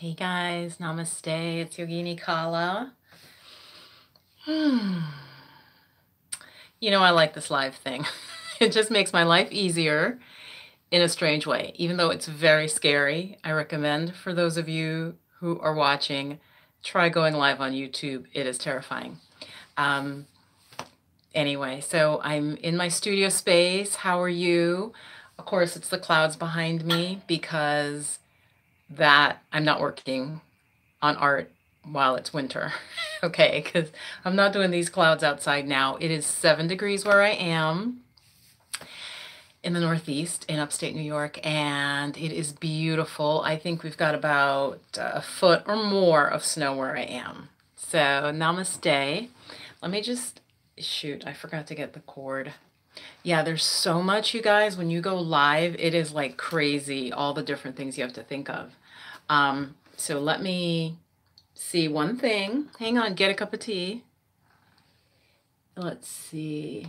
Hey guys, namaste. It's Yogini Kala. You know, I like this live thing. it just makes my life easier in a strange way. Even though it's very scary, I recommend for those of you who are watching, try going live on YouTube. It is terrifying. Um, anyway, so I'm in my studio space. How are you? Of course, it's the clouds behind me because that I'm not working on art while it's winter. okay, because I'm not doing these clouds outside now. It is seven degrees where I am in the Northeast in upstate New York, and it is beautiful. I think we've got about a foot or more of snow where I am. So, namaste. Let me just shoot, I forgot to get the cord. Yeah, there's so much, you guys. When you go live, it is like crazy, all the different things you have to think of. Um, so let me see one thing. Hang on, get a cup of tea. Let's see.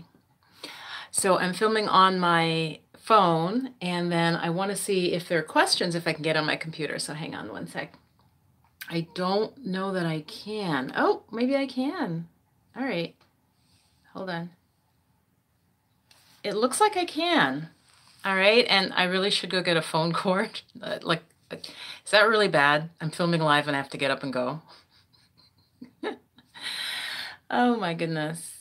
So I'm filming on my phone, and then I want to see if there are questions if I can get on my computer. So hang on one sec. I don't know that I can. Oh, maybe I can. All right. Hold on. It looks like I can. All right. And I really should go get a phone cord. Uh, like, is that really bad? I'm filming live and I have to get up and go. oh my goodness.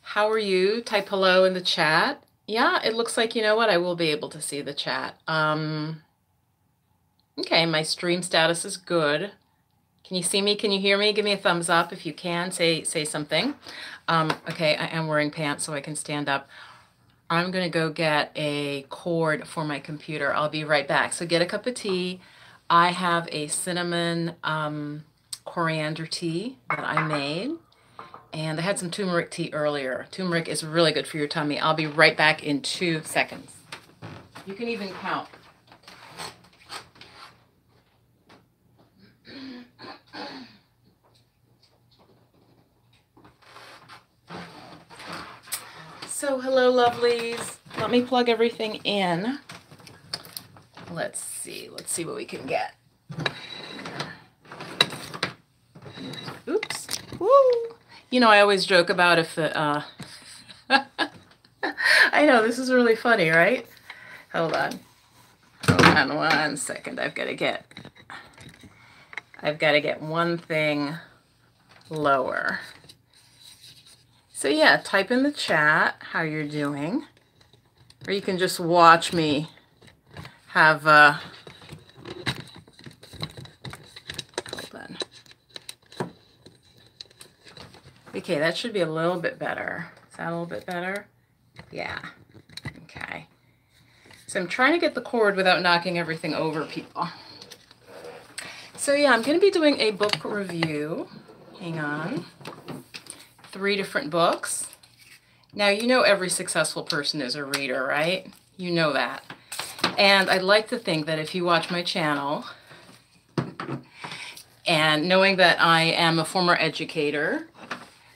How are you? Type hello in the chat. Yeah, it looks like, you know what? I will be able to see the chat. Um, okay, my stream status is good. Can you see me? Can you hear me? Give me a thumbs up if you can. Say say something. Um, okay, I am wearing pants so I can stand up. I'm going to go get a cord for my computer. I'll be right back. So get a cup of tea. I have a cinnamon um, coriander tea that I made. And I had some turmeric tea earlier. Turmeric is really good for your tummy. I'll be right back in two seconds. You can even count. So hello lovelies. Let me plug everything in. Let's see. Let's see what we can get. Oops. Woo. You know, I always joke about if the uh I know this is really funny, right? Hold on. Hold on one second. I've got to get I've got to get one thing lower. So yeah, type in the chat how you're doing. Or you can just watch me have uh hold on. Okay, that should be a little bit better. Is that a little bit better? Yeah. Okay. So I'm trying to get the cord without knocking everything over people. So yeah, I'm going to be doing a book review. Hang on three different books. Now, you know every successful person is a reader, right? You know that. And I'd like to think that if you watch my channel, and knowing that I am a former educator,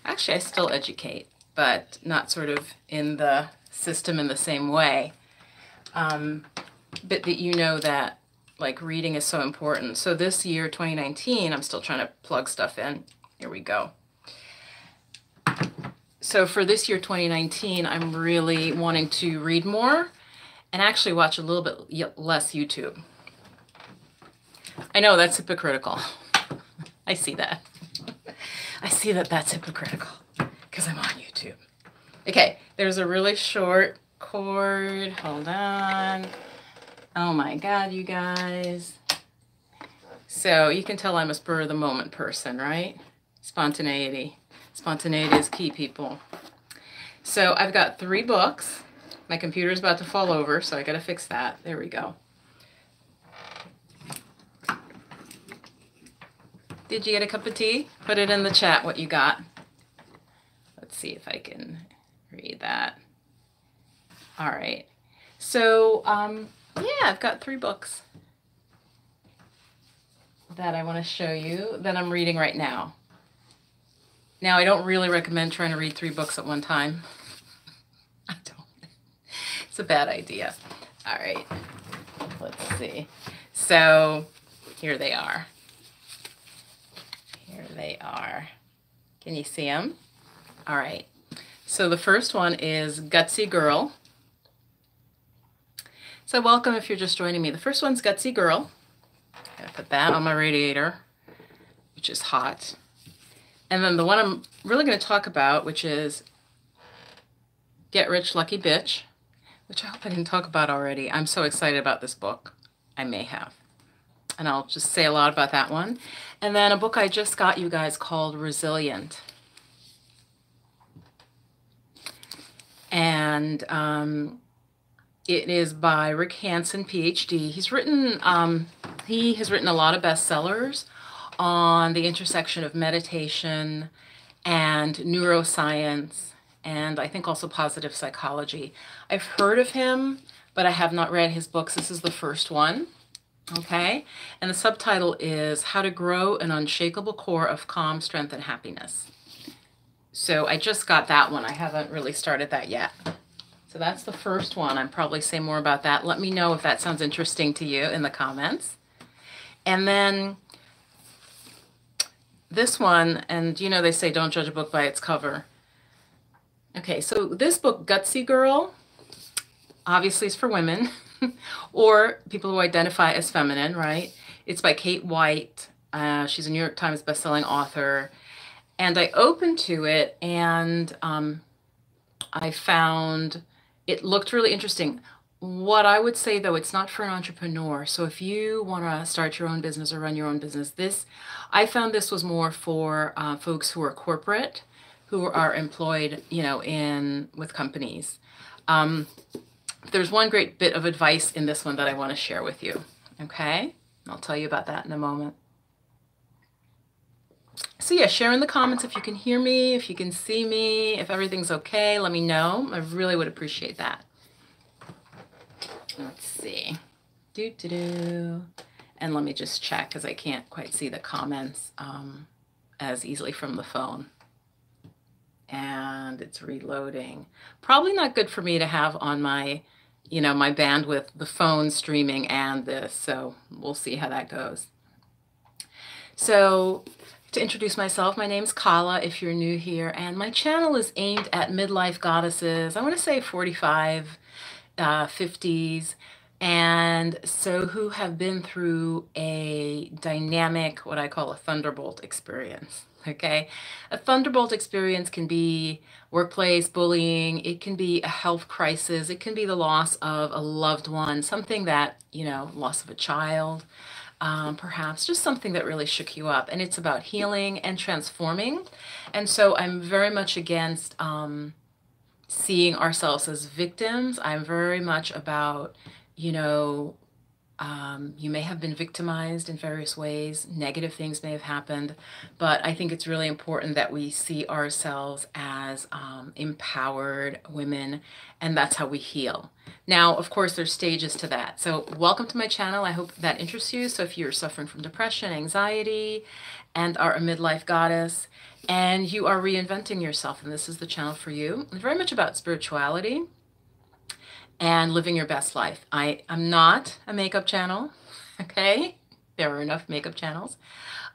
actually I still educate, but not sort of in the system in the same way, um, but that you know that like reading is so important. So this year, 2019, I'm still trying to plug stuff in. Here we go so for this year 2019 i'm really wanting to read more and actually watch a little bit less youtube. I know that's hypocritical. I see that. I see that that's hypocritical because i'm on youtube. Okay there's a really short cord hold on. Oh my god you guys. So you can tell i'm a spur of the moment person right? Spontaneity Spontaneity is key, people. So I've got three books. My computer's about to fall over, so I gotta fix that. There we go. Did you get a cup of tea? Put it in the chat what you got. Let's see if I can read that. All right. So, um, yeah, I've got three books that I want to show you that I'm reading right now. Now, I don't really recommend trying to read three books at one time. I don't. It's a bad idea. All right. Let's see. So, here they are. Here they are. Can you see them? All right. So the first one is Gutsy Girl. So welcome if you're just joining me. The first one's Gutsy Girl. I put that on my radiator, which is hot. And then the one I'm really going to talk about, which is Get Rich Lucky Bitch, which I hope I didn't talk about already. I'm so excited about this book. I may have. And I'll just say a lot about that one. And then a book I just got you guys called Resilient. And um, it is by Rick Hanson, PhD. He's written, um, he has written a lot of bestsellers on the intersection of meditation and neuroscience and I think also positive psychology. I've heard of him, but I have not read his books. This is the first one. Okay, and the subtitle is How to Grow an Unshakable Core of Calm, Strength, and Happiness. So I just got that one. I haven't really started that yet. So that's the first one. I'm probably say more about that. Let me know if that sounds interesting to you in the comments. And then this one, and you know they say don't judge a book by its cover. Okay, so this book, Gutsy Girl, obviously is for women or people who identify as feminine, right? It's by Kate White. Uh, she's a New York Times bestselling author. And I opened to it and um, I found it looked really interesting. What I would say though, it's not for an entrepreneur. So if you want to start your own business or run your own business, this, I found this was more for uh, folks who are corporate who are employed, you know, in with companies. Um, there's one great bit of advice in this one that I want to share with you. Okay, I'll tell you about that in a moment. So yeah, share in the comments if you can hear me, if you can see me, if everything's okay, let me know. I really would appreciate that. Let's see. Do do do. And let me just check because I can't quite see the comments um, as easily from the phone and it's reloading. Probably not good for me to have on my, you know, my bandwidth, the phone streaming and this. So we'll see how that goes. So to introduce myself, my name's Kala if you're new here, and my channel is aimed at midlife goddesses. I want to say 45, uh, 50s, and so who have been through a dynamic, what I call a thunderbolt experience okay? A thunderbolt experience can be workplace bullying, it can be a health crisis, it can be the loss of a loved one, something that, you know, loss of a child, um, perhaps just something that really shook you up. And it's about healing and transforming. And so I'm very much against um, seeing ourselves as victims. I'm very much about, you know, um, you may have been victimized in various ways, negative things may have happened, but I think it's really important that we see ourselves as um, empowered women, and that's how we heal. Now, of course, there's stages to that. So, welcome to my channel. I hope that interests you. So, if you're suffering from depression, anxiety, and are a midlife goddess, and you are reinventing yourself, and this is the channel for you, very much about spirituality and living your best life. I am not a makeup channel, okay? There are enough makeup channels.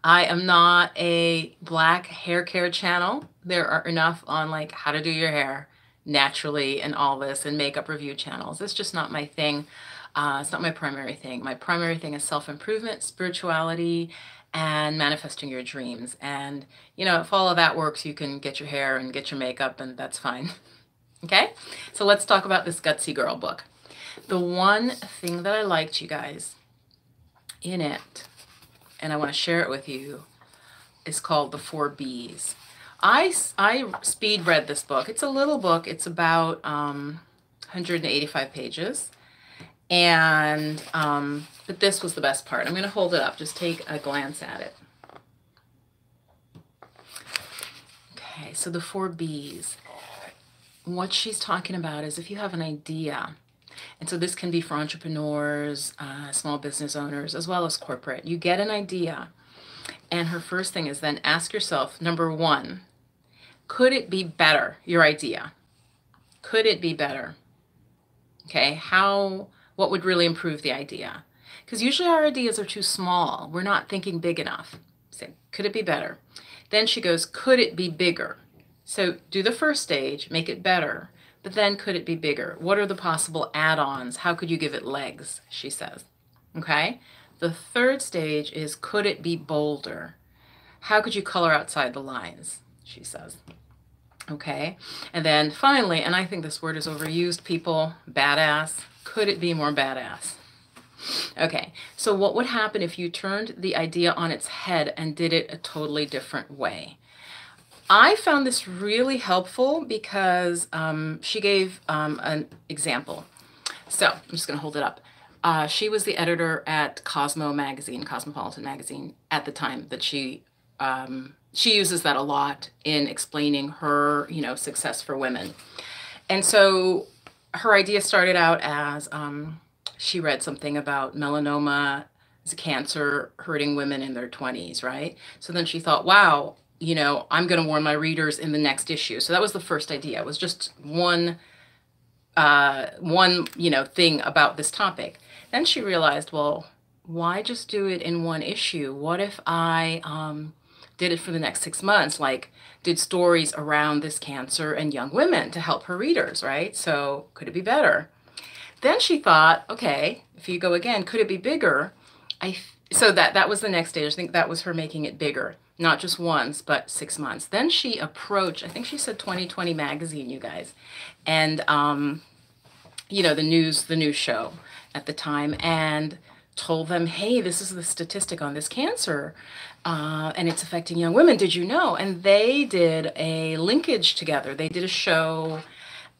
I am not a black hair care channel. There are enough on like how to do your hair naturally and all this and makeup review channels. It's just not my thing. Uh, it's not my primary thing. My primary thing is self-improvement, spirituality, and manifesting your dreams. And, you know, if all of that works, you can get your hair and get your makeup and that's fine. Okay, so let's talk about this Gutsy Girl book. The one thing that I liked, you guys, in it, and I want to share it with you, is called The Four B's. I, I speed read this book. It's a little book. It's about um, 185 pages. And, um, but this was the best part. I'm going to hold it up. Just take a glance at it. Okay, so the four B's what she's talking about is if you have an idea, and so this can be for entrepreneurs, uh, small business owners, as well as corporate. You get an idea, and her first thing is then ask yourself number one, could it be better, your idea? Could it be better? Okay, how, what would really improve the idea? Because usually our ideas are too small. We're not thinking big enough. Say, could it be better? Then she goes, could it be bigger? So do the first stage, make it better, but then could it be bigger? What are the possible add-ons? How could you give it legs? She says. Okay. The third stage is could it be bolder? How could you color outside the lines? She says. Okay. And then finally, and I think this word is overused, people, badass. Could it be more badass? Okay, so what would happen if you turned the idea on its head and did it a totally different way? I found this really helpful because um, she gave um, an example. So I'm just going to hold it up. Uh, she was the editor at Cosmo magazine, Cosmopolitan magazine, at the time that she um, she uses that a lot in explaining her, you know, success for women. And so her idea started out as um, she read something about melanoma cancer hurting women in their 20s, right? So then she thought, wow, you know, I'm going to warn my readers in the next issue. So that was the first idea. It was just one, uh, one, you know, thing about this topic. Then she realized, well, why just do it in one issue? What if I um, did it for the next six months? Like, did stories around this cancer and young women to help her readers, right? So could it be better? Then she thought, okay, if you go again, could it be bigger? I so that that was the next stage. I think that was her making it bigger, not just once, but six months. Then she approached, I think she said 20/20 magazine, you guys, and um, you know the news, the news show at the time, and told them, hey, this is the statistic on this cancer, uh, and it's affecting young women. Did you know? And they did a linkage together. They did a show,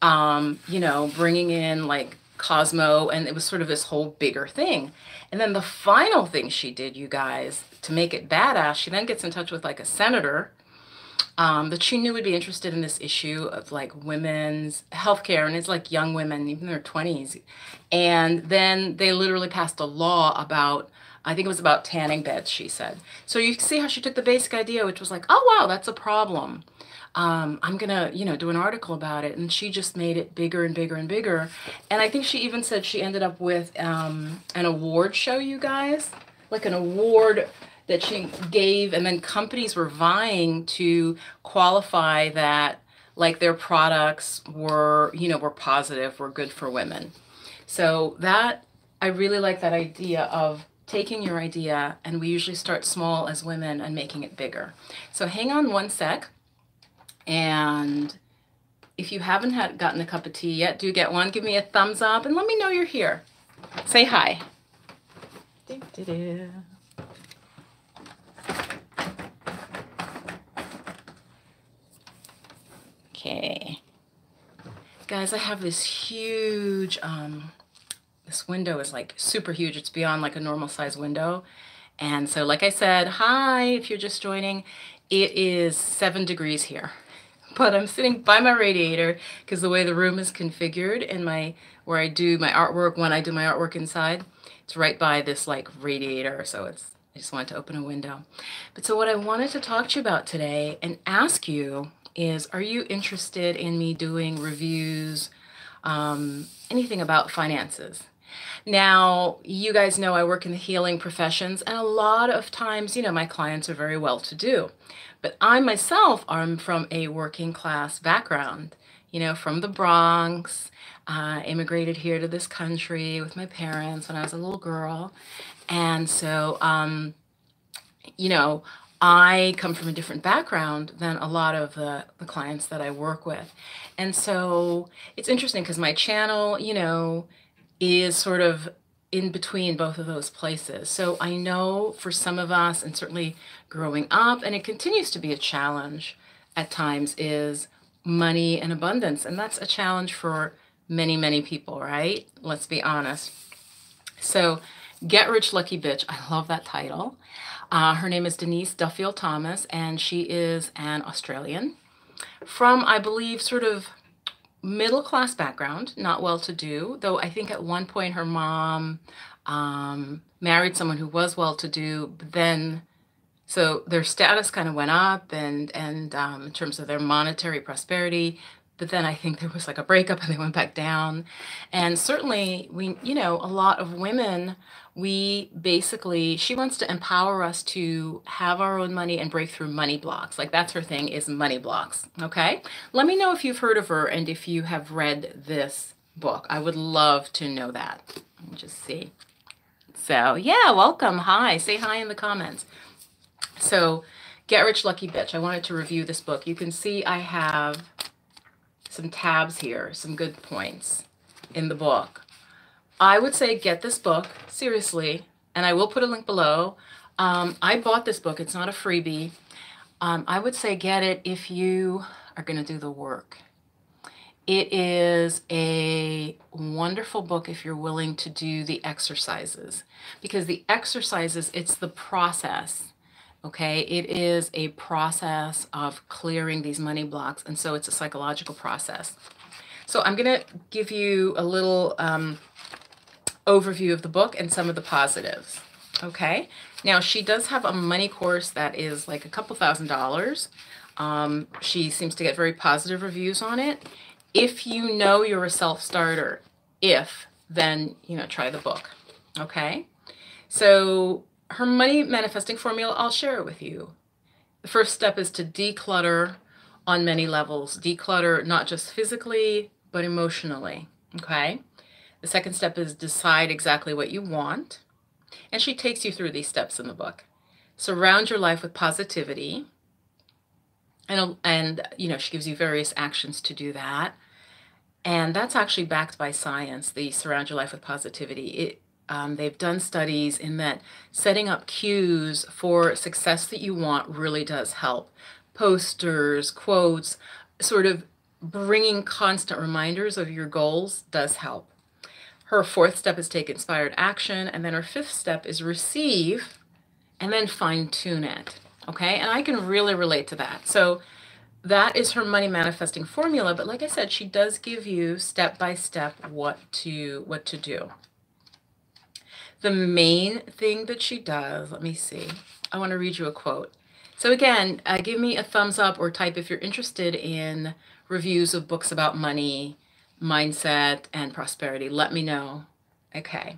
um, you know, bringing in like Cosmo, and it was sort of this whole bigger thing. And then the final thing she did, you guys, to make it badass, she then gets in touch with like a senator um, that she knew would be interested in this issue of like women's healthcare, and it's like young women, even their 20s. And then they literally passed a law about I think it was about tanning beds, she said. So you see how she took the basic idea, which was like, oh, wow, that's a problem um, I'm gonna, you know, do an article about it. And she just made it bigger and bigger and bigger. And I think she even said she ended up with um, an award show, you guys, like an award that she gave, and then companies were vying to qualify that like their products were, you know, were positive, were good for women. So that I really like that idea of taking your idea, and we usually start small as women and making it bigger. So hang on one sec. And if you haven't had gotten a cup of tea yet, do get one. Give me a thumbs up and let me know you're here. Say hi. Okay. Guys, I have this huge, um, this window is like super huge. It's beyond like a normal size window. And so, like I said, hi, if you're just joining, it is seven degrees here but I'm sitting by my radiator because the way the room is configured and my where I do my artwork when I do my artwork inside it's right by this like radiator. So it's I just wanted to open a window. But so what I wanted to talk to you about today and ask you is are you interested in me doing reviews um, anything about finances now, you guys know I work in the healing professions, and a lot of times, you know, my clients are very well to do. But I myself am from a working class background, you know, from the Bronx. Uh, immigrated here to this country with my parents when I was a little girl. And so, um, you know, I come from a different background than a lot of the, the clients that I work with. And so it's interesting because my channel, you know, is sort of in between both of those places. So I know for some of us, and certainly growing up, and it continues to be a challenge at times, is money and abundance. And that's a challenge for many, many people, right? Let's be honest. So, Get Rich Lucky Bitch, I love that title. Uh, her name is Denise Duffield Thomas, and she is an Australian from, I believe, sort of middle class background, not well to do, though I think at one point her mom um, married someone who was well to do, but then so their status kind of went up and and um, in terms of their monetary prosperity, but then I think there was like a breakup and they went back down. And certainly, we, you know, a lot of women, we basically, she wants to empower us to have our own money and break through money blocks. Like that's her thing is money blocks. Okay. Let me know if you've heard of her and if you have read this book. I would love to know that. Let me just see. So, yeah, welcome. Hi. Say hi in the comments. So, Get Rich Lucky Bitch. I wanted to review this book. You can see I have some tabs here, some good points in the book. I would say get this book, seriously, and I will put a link below. Um, I bought this book. It's not a freebie. Um, I would say get it if you are going to do the work. It is a wonderful book if you're willing to do the exercises because the exercises, it's the process. Okay, it is a process of clearing these money blocks, and so it's a psychological process. So I'm going to give you a little um, overview of the book and some of the positives. Okay, now she does have a money course that is like a couple thousand dollars. Um, she seems to get very positive reviews on it if you know you're a self-starter, if, then, you know, try the book. Okay? So her money manifesting formula, I'll share it with you. The first step is to declutter on many levels. Declutter not just physically, but emotionally. Okay? The second step is decide exactly what you want. And she takes you through these steps in the book. Surround your life with positivity. And, and you know, she gives you various actions to do that. And that's actually backed by science, the Surround Your Life with Positivity. It, um, they've done studies in that setting up cues for success that you want really does help. Posters, quotes, sort of bringing constant reminders of your goals does help. Her fourth step is take inspired action. And then her fifth step is receive and then fine tune it. Okay. And I can really relate to that. So that is her money manifesting formula but like i said she does give you step by step what to what to do the main thing that she does let me see i want to read you a quote so again uh, give me a thumbs up or type if you're interested in reviews of books about money mindset and prosperity let me know okay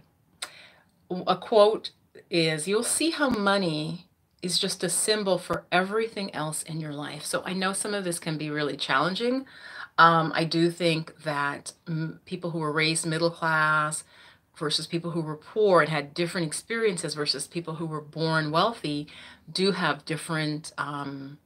a quote is you'll see how money is just a symbol for everything else in your life. So I know some of this can be really challenging. Um, I do think that people who were raised middle class versus people who were poor and had different experiences versus people who were born wealthy do have different um,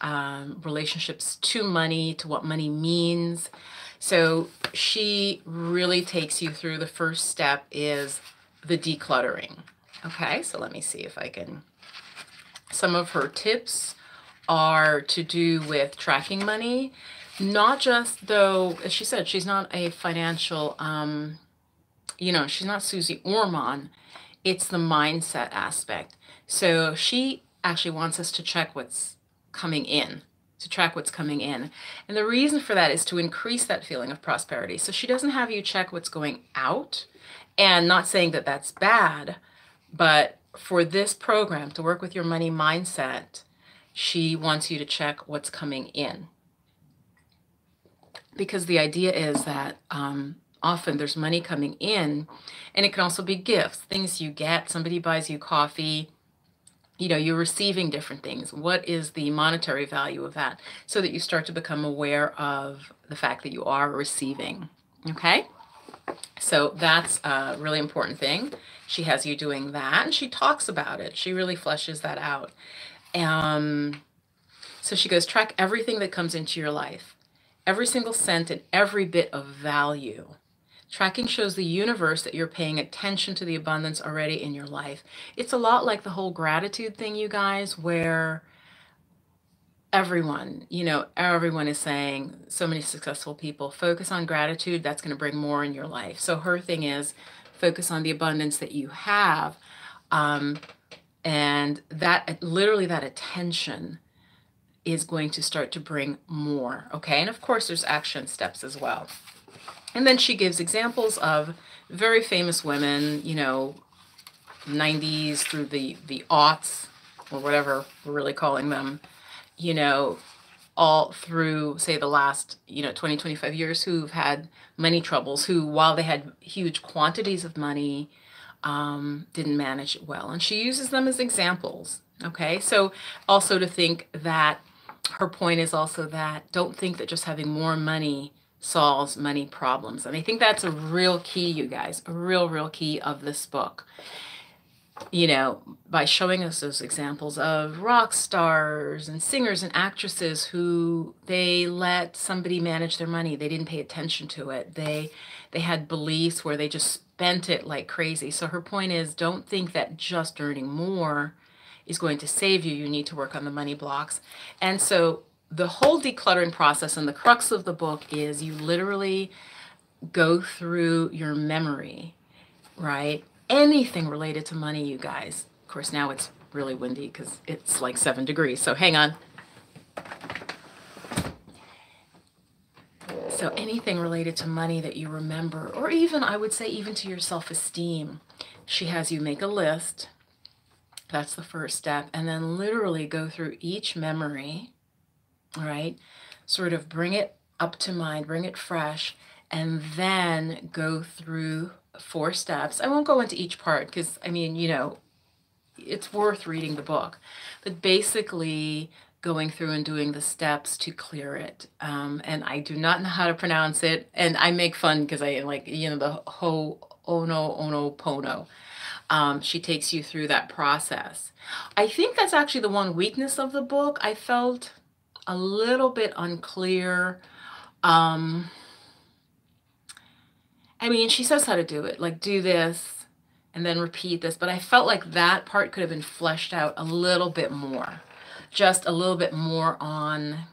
um, relationships to money, to what money means. So she really takes you through the first step is the decluttering. Okay, so let me see if I can some of her tips are to do with tracking money. Not just though, as she said, she's not a financial, um, you know, she's not Suze Orman. It's the mindset aspect. So she actually wants us to check what's coming in, to track what's coming in. And the reason for that is to increase that feeling of prosperity. So she doesn't have you check what's going out and not saying that that's bad, but for this program to work with your money mindset, she wants you to check what's coming in. Because the idea is that um, often there's money coming in, and it can also be gifts, things you get. Somebody buys you coffee, you know, you're receiving different things. What is the monetary value of that? So that you start to become aware of the fact that you are receiving. Okay? So that's a really important thing. She has you doing that and she talks about it. She really fleshes that out. Um, so she goes, track everything that comes into your life, every single cent and every bit of value. Tracking shows the universe that you're paying attention to the abundance already in your life. It's a lot like the whole gratitude thing, you guys, where everyone, you know, everyone is saying, so many successful people, focus on gratitude. That's going to bring more in your life. So her thing is focus on the abundance that you have. Um, and that literally that attention is going to start to bring more. Okay. And of course, there's action steps as well. And then she gives examples of very famous women, you know, 90s through the, the aughts or whatever we're really calling them, you know, all through say the last you know 20 25 years who've had money troubles who while they had huge quantities of money um, didn't manage it well. And she uses them as examples okay? So also to think that her point is also that don't think that just having more money solves money problems and i think that's a real key you guys a real real key of this book you know, by showing us those examples of rock stars and singers and actresses who they let somebody manage their money. They didn't pay attention to it. They they had beliefs where they just spent it like crazy. So her point is don't think that just earning more is going to save you. You need to work on the money blocks. And so the whole decluttering process and the crux of the book is you literally go through your memory, right? anything related to money, you guys. Of course, now it's really windy because it's like seven degrees. So hang on. So anything related to money that you remember, or even I would say even to your self-esteem, she has you make a list. That's the first step. And then literally go through each memory, all right? Sort of bring it up to mind, bring it fresh, and then go through four steps. I won't go into each part because, I mean, you know, it's worth reading the book. But basically, going through and doing the steps to clear it. Um, and I do not know how to pronounce it. And I make fun because I like, you know, the ho ono ono pono. Um, she takes you through that process. I think that's actually the one weakness of the book. I felt a little bit unclear. Um, I mean, she says how to do it, like do this and then repeat this, but I felt like that part could have been fleshed out a little bit more. Just a little bit more on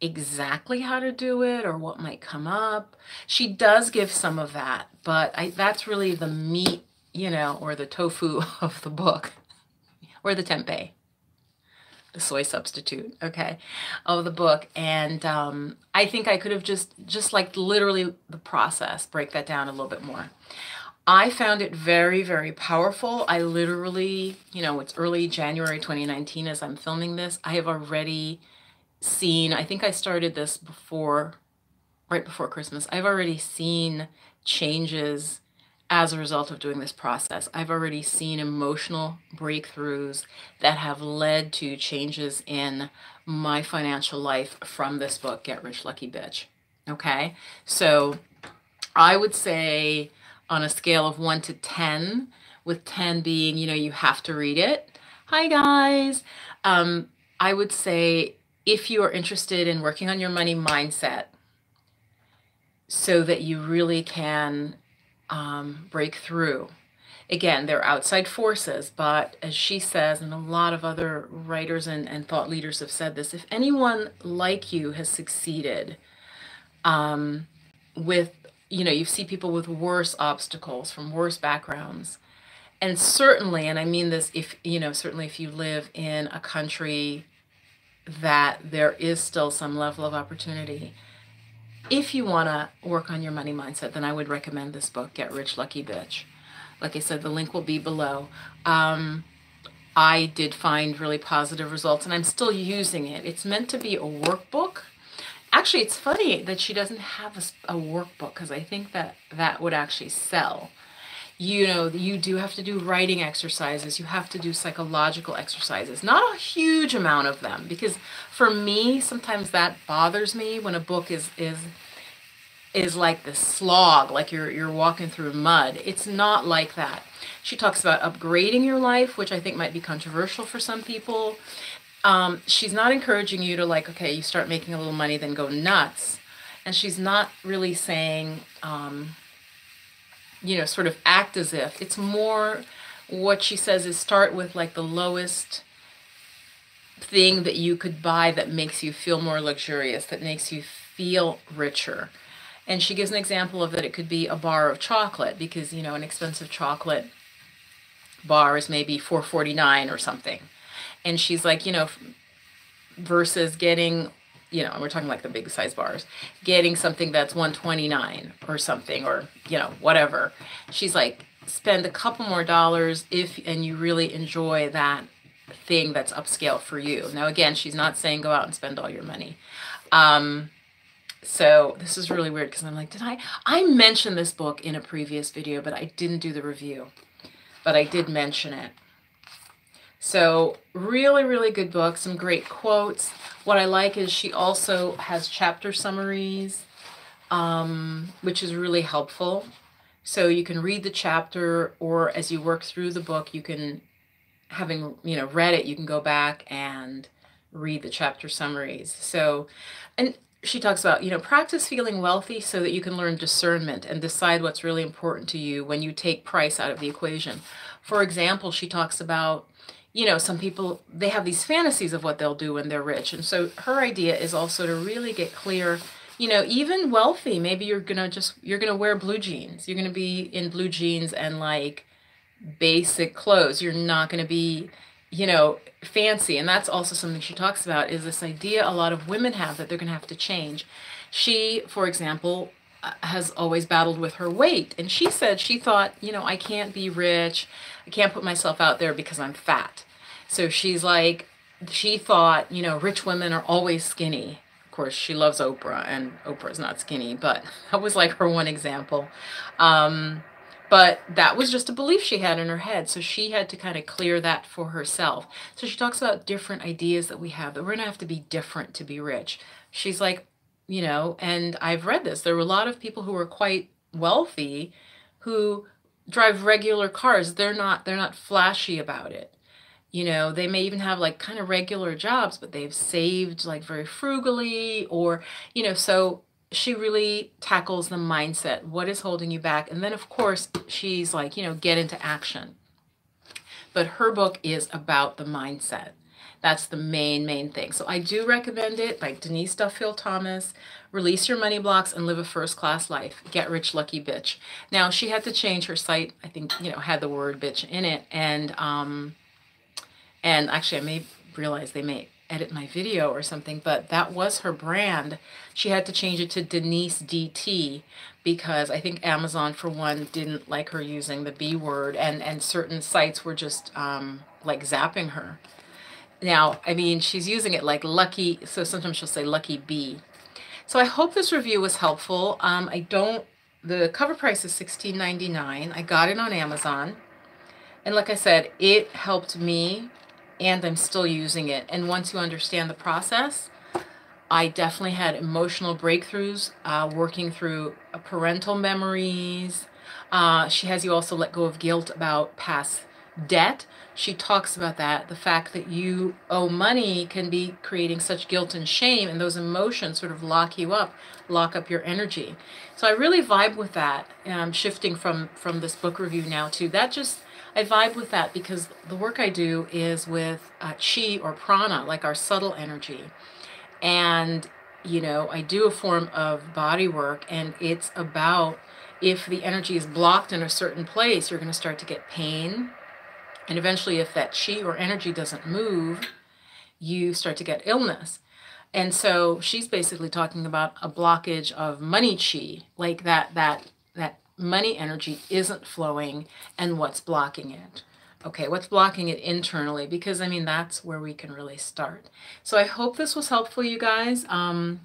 exactly how to do it or what might come up. She does give some of that, but I, that's really the meat, you know, or the tofu of the book, or the tempeh soy substitute, okay, of the book. And um, I think I could have just, just like literally the process, break that down a little bit more. I found it very, very powerful. I literally, you know, it's early January 2019 as I'm filming this. I have already seen, I think I started this before, right before Christmas. I've already seen changes as a result of doing this process. I've already seen emotional breakthroughs that have led to changes in my financial life from this book, Get Rich Lucky Bitch. Okay, so I would say on a scale of 1 to 10, with 10 being, you know, you have to read it. Hi, guys. Um, I would say if you are interested in working on your money mindset so that you really can um, break through. Again, they're outside forces, but as she says, and a lot of other writers and, and thought leaders have said this, if anyone like you has succeeded um, with, you know, you see people with worse obstacles from worse backgrounds, and certainly, and I mean this, if, you know, certainly if you live in a country that there is still some level of opportunity, if you want to work on your money mindset, then I would recommend this book, Get Rich Lucky Bitch. Like I said, the link will be below. Um, I did find really positive results and I'm still using it. It's meant to be a workbook. Actually, it's funny that she doesn't have a, a workbook because I think that that would actually sell you know, you do have to do writing exercises, you have to do psychological exercises. Not a huge amount of them because for me, sometimes that bothers me when a book is is is like the slog, like you're you're walking through mud. It's not like that. She talks about upgrading your life, which I think might be controversial for some people. Um, she's not encouraging you to like, okay, you start making a little money, then go nuts. And she's not really saying, um, you know, sort of act as if. It's more what she says is start with like the lowest thing that you could buy that makes you feel more luxurious, that makes you feel richer. And she gives an example of that it could be a bar of chocolate because, you know, an expensive chocolate bar is maybe 4.49 or something. And she's like, you know, versus getting you know, we're talking like the big size bars, getting something that's 129 or something or, you know, whatever. She's like, spend a couple more dollars if and you really enjoy that thing that's upscale for you. Now, again, she's not saying go out and spend all your money. Um, so this is really weird because I'm like, did I? I mentioned this book in a previous video, but I didn't do the review. But I did mention it. So really, really good book. Some great quotes. What I like is she also has chapter summaries, um, which is really helpful. So you can read the chapter, or as you work through the book, you can, having you know read it, you can go back and read the chapter summaries. So, and she talks about, you know, practice feeling wealthy so that you can learn discernment and decide what's really important to you when you take price out of the equation. For example, she talks about, you know, some people, they have these fantasies of what they'll do when they're rich. And so her idea is also to really get clear, you know, even wealthy, maybe you're going to just, you're going to wear blue jeans. You're going to be in blue jeans and like basic clothes. You're not going to be, you know, fancy. And that's also something she talks about is this idea a lot of women have that they're going to have to change. She, for example, uh, has always battled with her weight. And she said she thought, you know, I can't be rich. I can't put myself out there because I'm fat. So she's like, she thought, you know, rich women are always skinny. Of course, she loves Oprah, and Oprah's not skinny, but that was like her one example. Um, but that was just a belief she had in her head. So she had to kind of clear that for herself. So she talks about different ideas that we have that we're going to have to be different to be rich. She's like, you know, and I've read this. There were a lot of people who were quite wealthy who drive regular cars. They're not they're not flashy about it. You know, they may even have like kind of regular jobs, but they've saved like very frugally or, you know, so she really tackles the mindset. What is holding you back? And then, of course, she's like, you know, get into action. But her book is about the mindset. That's the main, main thing. So I do recommend it by Denise Duffield Thomas. Release your money blocks and live a first class life. Get rich, lucky bitch. Now she had to change her site. I think you know had the word bitch in it, and um, and actually I may realize they may edit my video or something, but that was her brand. She had to change it to Denise DT because I think Amazon, for one, didn't like her using the B word, and, and certain sites were just um, like zapping her. Now, I mean, she's using it like lucky, so sometimes she'll say lucky B. So I hope this review was helpful. Um, I don't, the cover price is $16.99. I got it on Amazon. And like I said, it helped me and I'm still using it. And once you understand the process, I definitely had emotional breakthroughs uh, working through uh, parental memories. Uh, she has you also let go of guilt about past debt. She talks about that. The fact that you owe money can be creating such guilt and shame, and those emotions sort of lock you up, lock up your energy. So I really vibe with that. Um, shifting from from this book review now to that just I vibe with that because the work I do is with uh, chi or prana, like our subtle energy. And, you know, I do a form of body work and it's about if the energy is blocked in a certain place, you're going to start to get pain. And eventually, if that chi or energy doesn't move, you start to get illness. And so she's basically talking about a blockage of money chi, like that that that money energy isn't flowing and what's blocking it. Okay, what's blocking it internally? Because I mean, that's where we can really start. So I hope this was helpful, you guys. Um,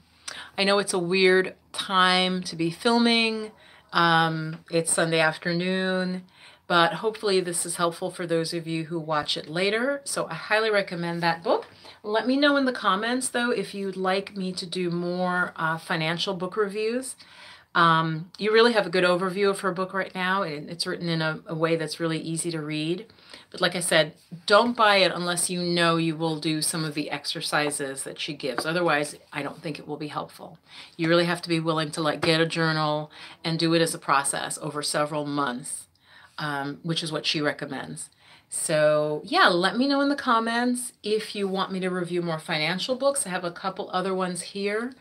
I know it's a weird time to be filming. Um, it's Sunday afternoon, but hopefully this is helpful for those of you who watch it later. So I highly recommend that book. Let me know in the comments, though, if you'd like me to do more uh, financial book reviews. Um, you really have a good overview of her book right now, and it's written in a, a, way that's really easy to read. But like I said, don't buy it unless you know you will do some of the exercises that she gives. Otherwise, I don't think it will be helpful. You really have to be willing to like get a journal and do it as a process over several months, um, which is what she recommends. So yeah, let me know in the comments if you want me to review more financial books. I have a couple other ones here.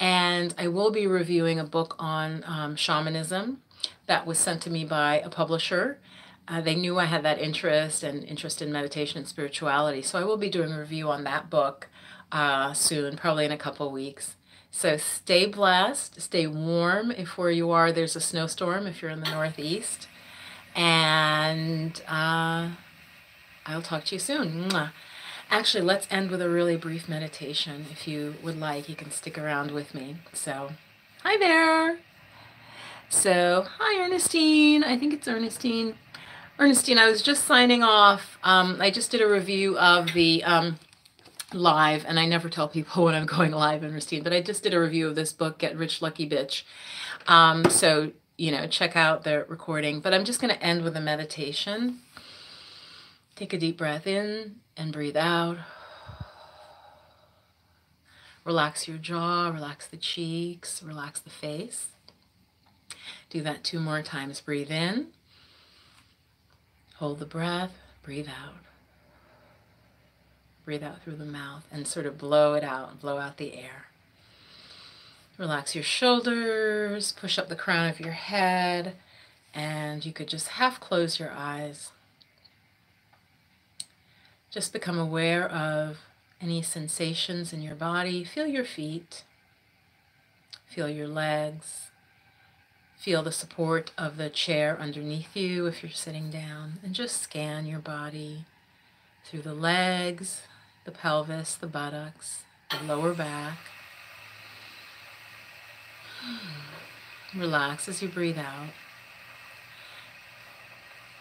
And I will be reviewing a book on um, shamanism that was sent to me by a publisher. Uh, they knew I had that interest and interest in meditation and spirituality. So I will be doing a review on that book uh, soon, probably in a couple weeks. So stay blessed, stay warm if where you are there's a snowstorm, if you're in the Northeast. And uh, I'll talk to you soon. Mwah. Actually, let's end with a really brief meditation. If you would like, you can stick around with me. So, hi there. So, hi, Ernestine. I think it's Ernestine. Ernestine, I was just signing off. Um, I just did a review of the um, live, and I never tell people when I'm going live, Ernestine, but I just did a review of this book, Get Rich Lucky Bitch. Um, so, you know, check out the recording. But I'm just going to end with a meditation. Take a deep breath in and breathe out. Relax your jaw, relax the cheeks, relax the face. Do that two more times. Breathe in, hold the breath, breathe out. Breathe out through the mouth and sort of blow it out, blow out the air. Relax your shoulders, push up the crown of your head, and you could just half close your eyes. Just become aware of any sensations in your body. Feel your feet, feel your legs, feel the support of the chair underneath you if you're sitting down, and just scan your body through the legs, the pelvis, the buttocks, the lower back. Relax as you breathe out.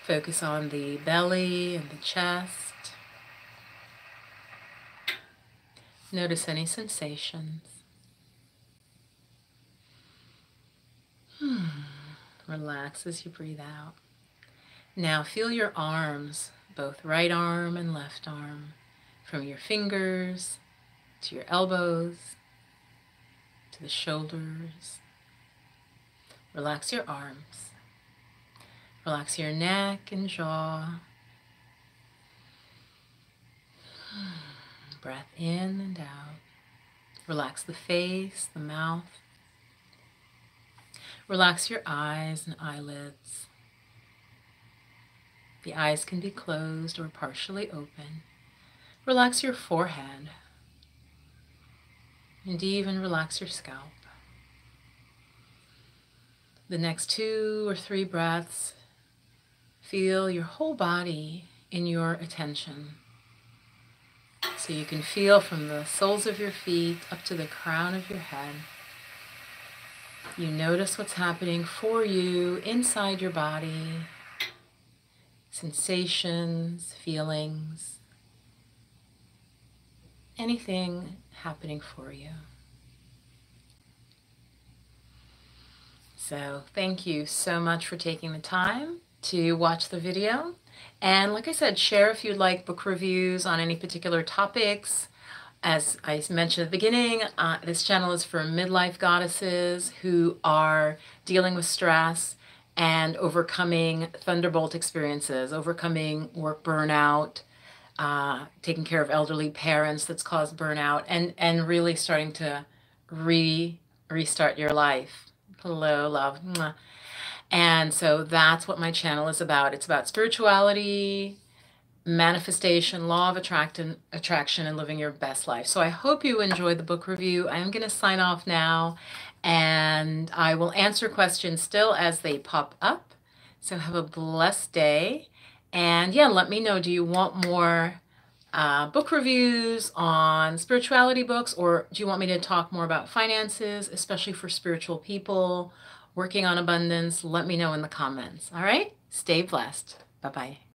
Focus on the belly and the chest. Notice any sensations. Hmm. Relax as you breathe out. Now feel your arms, both right arm and left arm, from your fingers to your elbows to the shoulders. Relax your arms. Relax your neck and jaw. Breath in and out. Relax the face, the mouth. Relax your eyes and eyelids. The eyes can be closed or partially open. Relax your forehead. And even relax your scalp. The next two or three breaths, feel your whole body in your attention. So you can feel from the soles of your feet up to the crown of your head. You notice what's happening for you inside your body, sensations, feelings, anything happening for you. So thank you so much for taking the time to watch the video. And like I said, share if you'd like book reviews on any particular topics. As I mentioned at the beginning, uh, this channel is for midlife goddesses who are dealing with stress and overcoming thunderbolt experiences, overcoming work burnout, uh, taking care of elderly parents that's caused burnout, and, and really starting to re restart your life. Hello, love. Mwah. And so that's what my channel is about. It's about spirituality, manifestation, law of attraction, attraction, and living your best life. So I hope you enjoyed the book review. I am going to sign off now, and I will answer questions still as they pop up. So have a blessed day. And yeah, let me know, do you want more uh, book reviews on spirituality books, or do you want me to talk more about finances, especially for spiritual people? Working on abundance, let me know in the comments. All right? Stay blessed. Bye bye.